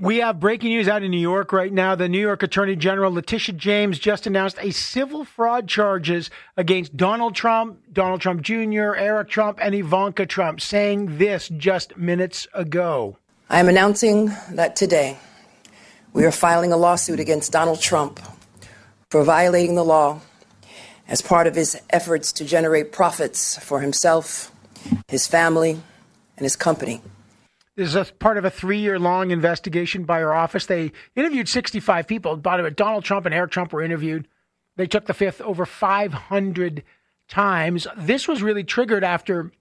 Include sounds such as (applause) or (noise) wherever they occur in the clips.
We have breaking news out in New York right now. The New York Attorney General Letitia James just announced a civil fraud charges against Donald Trump, Donald Trump Jr., Eric Trump, and Ivanka Trump, saying this just minutes ago. I am announcing that today we are filing a lawsuit against Donald Trump for violating the law as part of his efforts to generate profits for himself, his family, and his company. This is a part of a three year long investigation by our office. They interviewed 65 people. Donald Trump and Eric Trump were interviewed. They took the fifth over 500 times. This was really triggered after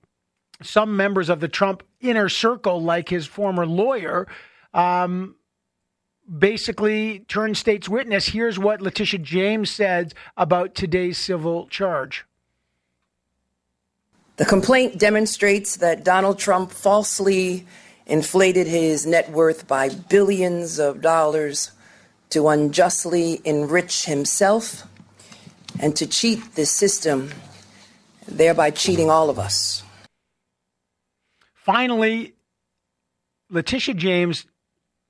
some members of the Trump inner circle, like his former lawyer, um, basically turned state's witness. Here's what Letitia James said about today's civil charge. The complaint demonstrates that Donald Trump falsely inflated his net worth by billions of dollars to unjustly enrich himself and to cheat the system, thereby cheating all of us. Finally, Letitia James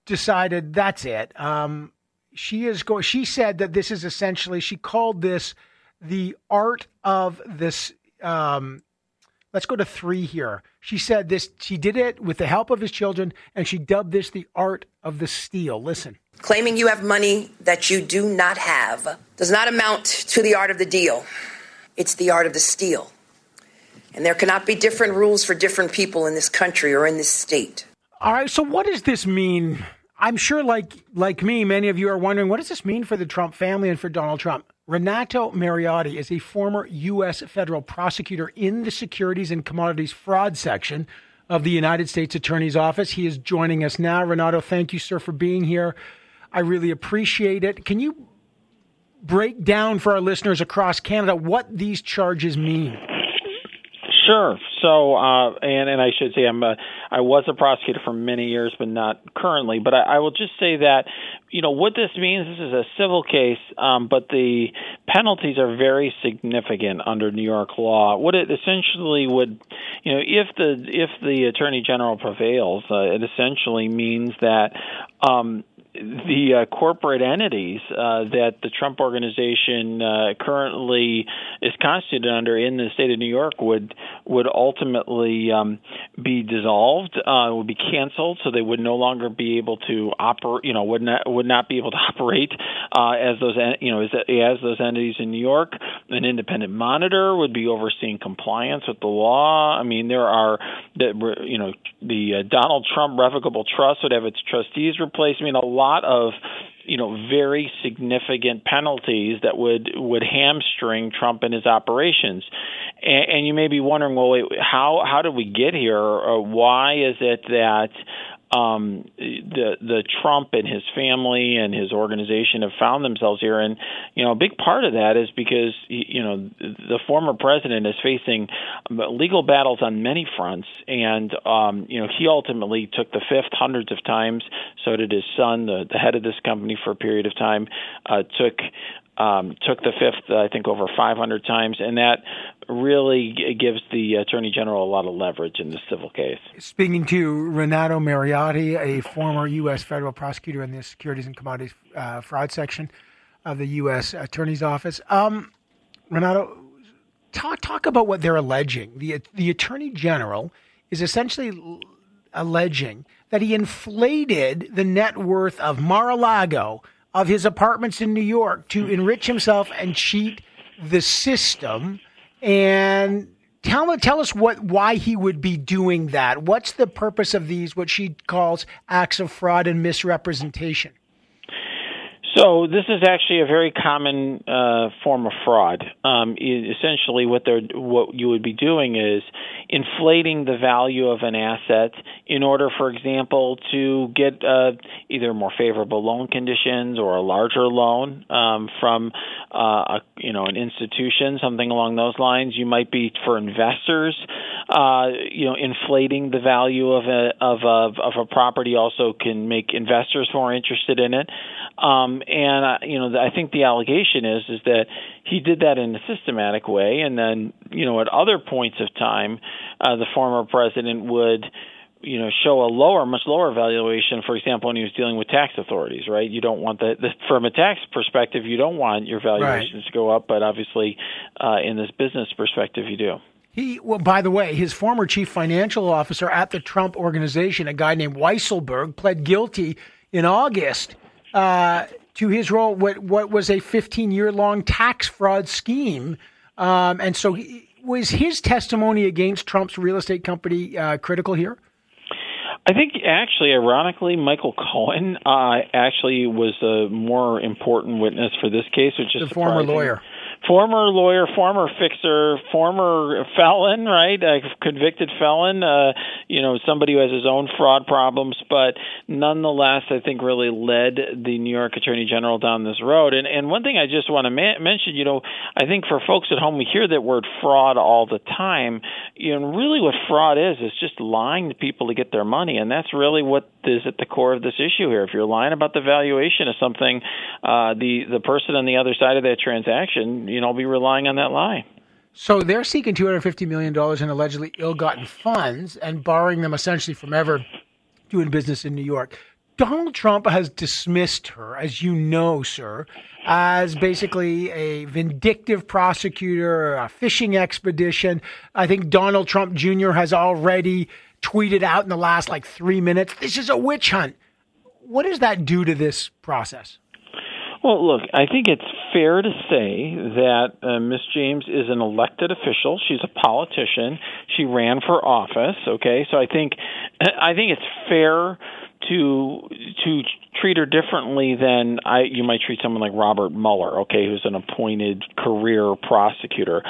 decided that's it. Um, she is go. She said that this is essentially. She called this the art of this um, Let's go to three here. She said this, she did it with the help of his children, and she dubbed this the art of the steal. Listen. Claiming you have money that you do not have does not amount to the art of the deal, it's the art of the steal. And there cannot be different rules for different people in this country or in this state. All right, so what does this mean? I'm sure, like like me, many of you are wondering what does this mean for the Trump family and for Donald Trump. Renato Mariotti is a former U.S. federal prosecutor in the Securities and Commodities Fraud section of the United States Attorney's Office. He is joining us now. Renato, thank you, sir, for being here. I really appreciate it. Can you break down for our listeners across Canada what these charges mean? Sure. So, uh, and and I should say I'm a, I was a prosecutor for many years, but not currently. But I, I will just say that, you know, what this means. This is a civil case, um, but the penalties are very significant under New York law. What it essentially would, you know, if the if the attorney general prevails, uh, it essentially means that. Um, the uh, corporate entities uh, that the Trump organization uh, currently is constituted under in the state of New York would would ultimately um, be dissolved, uh, would be canceled, so they would no longer be able to operate. You know, would not would not be able to (laughs) operate uh, as those you know as, as those entities in New York. An independent monitor would be overseeing compliance with the law. I mean, there are the you know the uh, Donald Trump revocable trust would have its trustees replaced. I mean, a lot lot of you know very significant penalties that would would hamstring Trump and his operations. And, and you may be wondering, well, wait, how how did we get here? Or why is it that um, the the Trump and his family and his organization have found themselves here, and you know a big part of that is because you know the former president is facing legal battles on many fronts, and um, you know he ultimately took the fifth hundreds of times. So did his son, the, the head of this company for a period of time, uh, took um, took the fifth, I think, over 500 times, and that really gives the Attorney General a lot of leverage in the civil case. Speaking to Renato Mariotti, a former U.S. federal prosecutor in the Securities and Commodities uh, Fraud section of the U.S. Attorney's Office. Um, Renato, talk talk about what they're alleging. the The Attorney General is essentially alleging that he inflated the net worth of Mar-a-Lago – of his apartments in New York to hmm. enrich himself and cheat the system. And tell tell us what why he would be doing that. What's the purpose of these? What she calls acts of fraud and misrepresentation. So this is actually a very common uh, form of fraud. Um, essentially, what they're what you would be doing is inflating the value of an asset in order, for example, to get uh, either more favorable loan conditions or a larger loan um, from uh, a, you know an institution, something along those lines. You might be for investors, uh, you know, inflating the value of a of a of a property also can make investors more interested in it. Um, and uh, you know, I think the allegation is is that he did that in a systematic way, and then you know, at other points of time, uh, the former president would you know show a lower much lower valuation for example when he was dealing with tax authorities right you don't want the, the from a tax perspective you don't want your valuations right. to go up but obviously uh, in this business perspective you do he well by the way his former chief financial officer at the Trump organization a guy named Weisselberg pled guilty in August uh, to his role what what was a 15 year long tax fraud scheme. Um, and so he, was his testimony against Trump's real estate company uh, critical here? I think actually, ironically, Michael Cohen uh, actually was a more important witness for this case, which is the former lawyer former lawyer, former fixer, former felon, right? A convicted felon, uh, you know, somebody who has his own fraud problems, but nonetheless, I think really led the New York Attorney General down this road. And and one thing I just want to ma- mention, you know, I think for folks at home, we hear that word fraud all the time. You know, really, what fraud is is just lying to people to get their money, and that's really what is at the core of this issue here. If you're lying about the valuation of something, uh, the the person on the other side of that transaction you know be relying on that lie. So they're seeking two hundred fifty million dollars in allegedly ill-gotten funds and borrowing them essentially from ever doing business in New York. Donald Trump has dismissed her, as you know, sir, as basically a vindictive prosecutor, a fishing expedition. I think Donald Trump Jr. has already tweeted out in the last like three minutes, this is a witch hunt. What does that do to this process? Well, look, I think it's fair to say that uh, Miss James is an elected official. She's a politician. She ran for office. Okay, so I think I think it's fair to to treat her differently than I you might treat someone like Robert Mueller, okay, who's an appointed career prosecutor.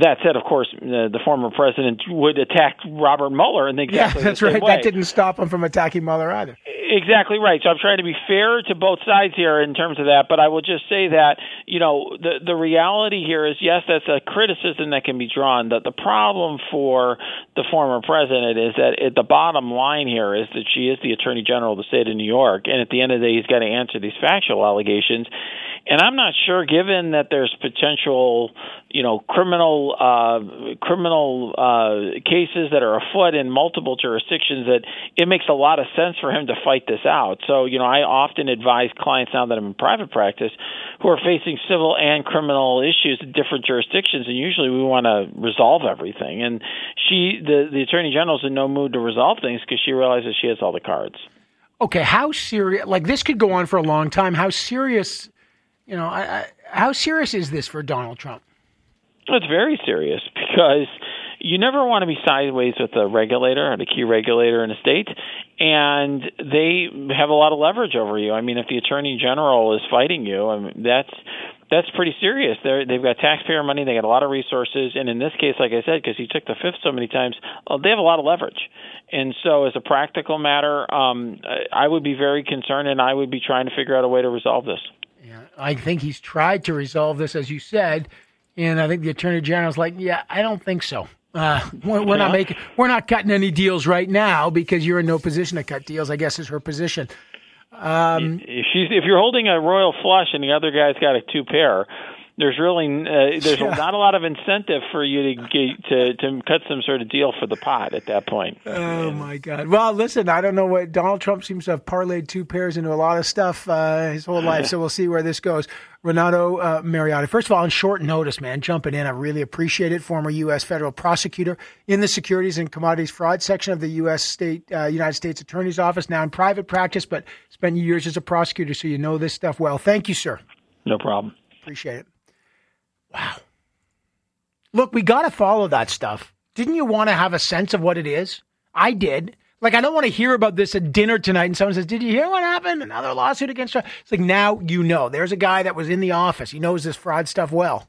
That said, of course, uh, the former president would attack Robert Mueller in exactly yeah, that's right. Way. That didn't stop him from attacking Mueller either. Exactly right. So I'm trying to be fair to both sides here in terms of that, but I will just say that you know the the reality here is yes, that's a criticism that can be drawn. That the problem for the former president is that at the bottom line here is that she is the attorney general of the state of New York, and at the end of the day, he's got to answer these factual allegations. And I'm not sure, given that there's potential, you know, criminal uh, criminal uh, cases that are afoot in multiple jurisdictions, that it makes a lot of sense for him to fight this out. So, you know, I often advise clients now that I'm in private practice who are facing civil and criminal issues in different jurisdictions, and usually we want to resolve everything. And she, the the attorney general, is in no mood to resolve things because she realizes she has all the cards. Okay, how serious? Like this could go on for a long time. How serious? You know, I, I, how serious is this for Donald Trump? It's very serious because you never want to be sideways with a regulator, and a key regulator in a state, and they have a lot of leverage over you. I mean, if the attorney general is fighting you, I mean, that's that's pretty serious. They're, they've got taxpayer money, they got a lot of resources, and in this case, like I said, because he took the fifth so many times, uh, they have a lot of leverage. And so, as a practical matter, um, I would be very concerned, and I would be trying to figure out a way to resolve this. Yeah, I think he's tried to resolve this, as you said, and I think the attorney general's like, "Yeah, I don't think so. Uh, we're, we're not making, we're not cutting any deals right now because you're in no position to cut deals." I guess is her position. Um, if she's if you're holding a royal flush and the other guy's got a two pair, there's really uh, there's yeah. not a lot of incentive for you to get to to cut some sort of deal for the pot at that point. Oh my God! Well, listen, I don't know what Donald Trump seems to have parlayed two pairs into a lot of stuff uh, his whole life, so we'll see where this goes. Renato uh, Mariotti, first of all, on short notice, man, jumping in, I really appreciate it. Former U.S. federal prosecutor in the Securities and Commodities Fraud section of the U.S. State uh, United States Attorney's Office, now in private practice, but spent years as a prosecutor, so you know this stuff well. Thank you, sir. No problem. Appreciate it. Wow. Look, we got to follow that stuff. Didn't you want to have a sense of what it is? I did. Like, I don't want to hear about this at dinner tonight and someone says, Did you hear what happened? Another lawsuit against Trump. It's like, now you know. There's a guy that was in the office. He knows this fraud stuff well.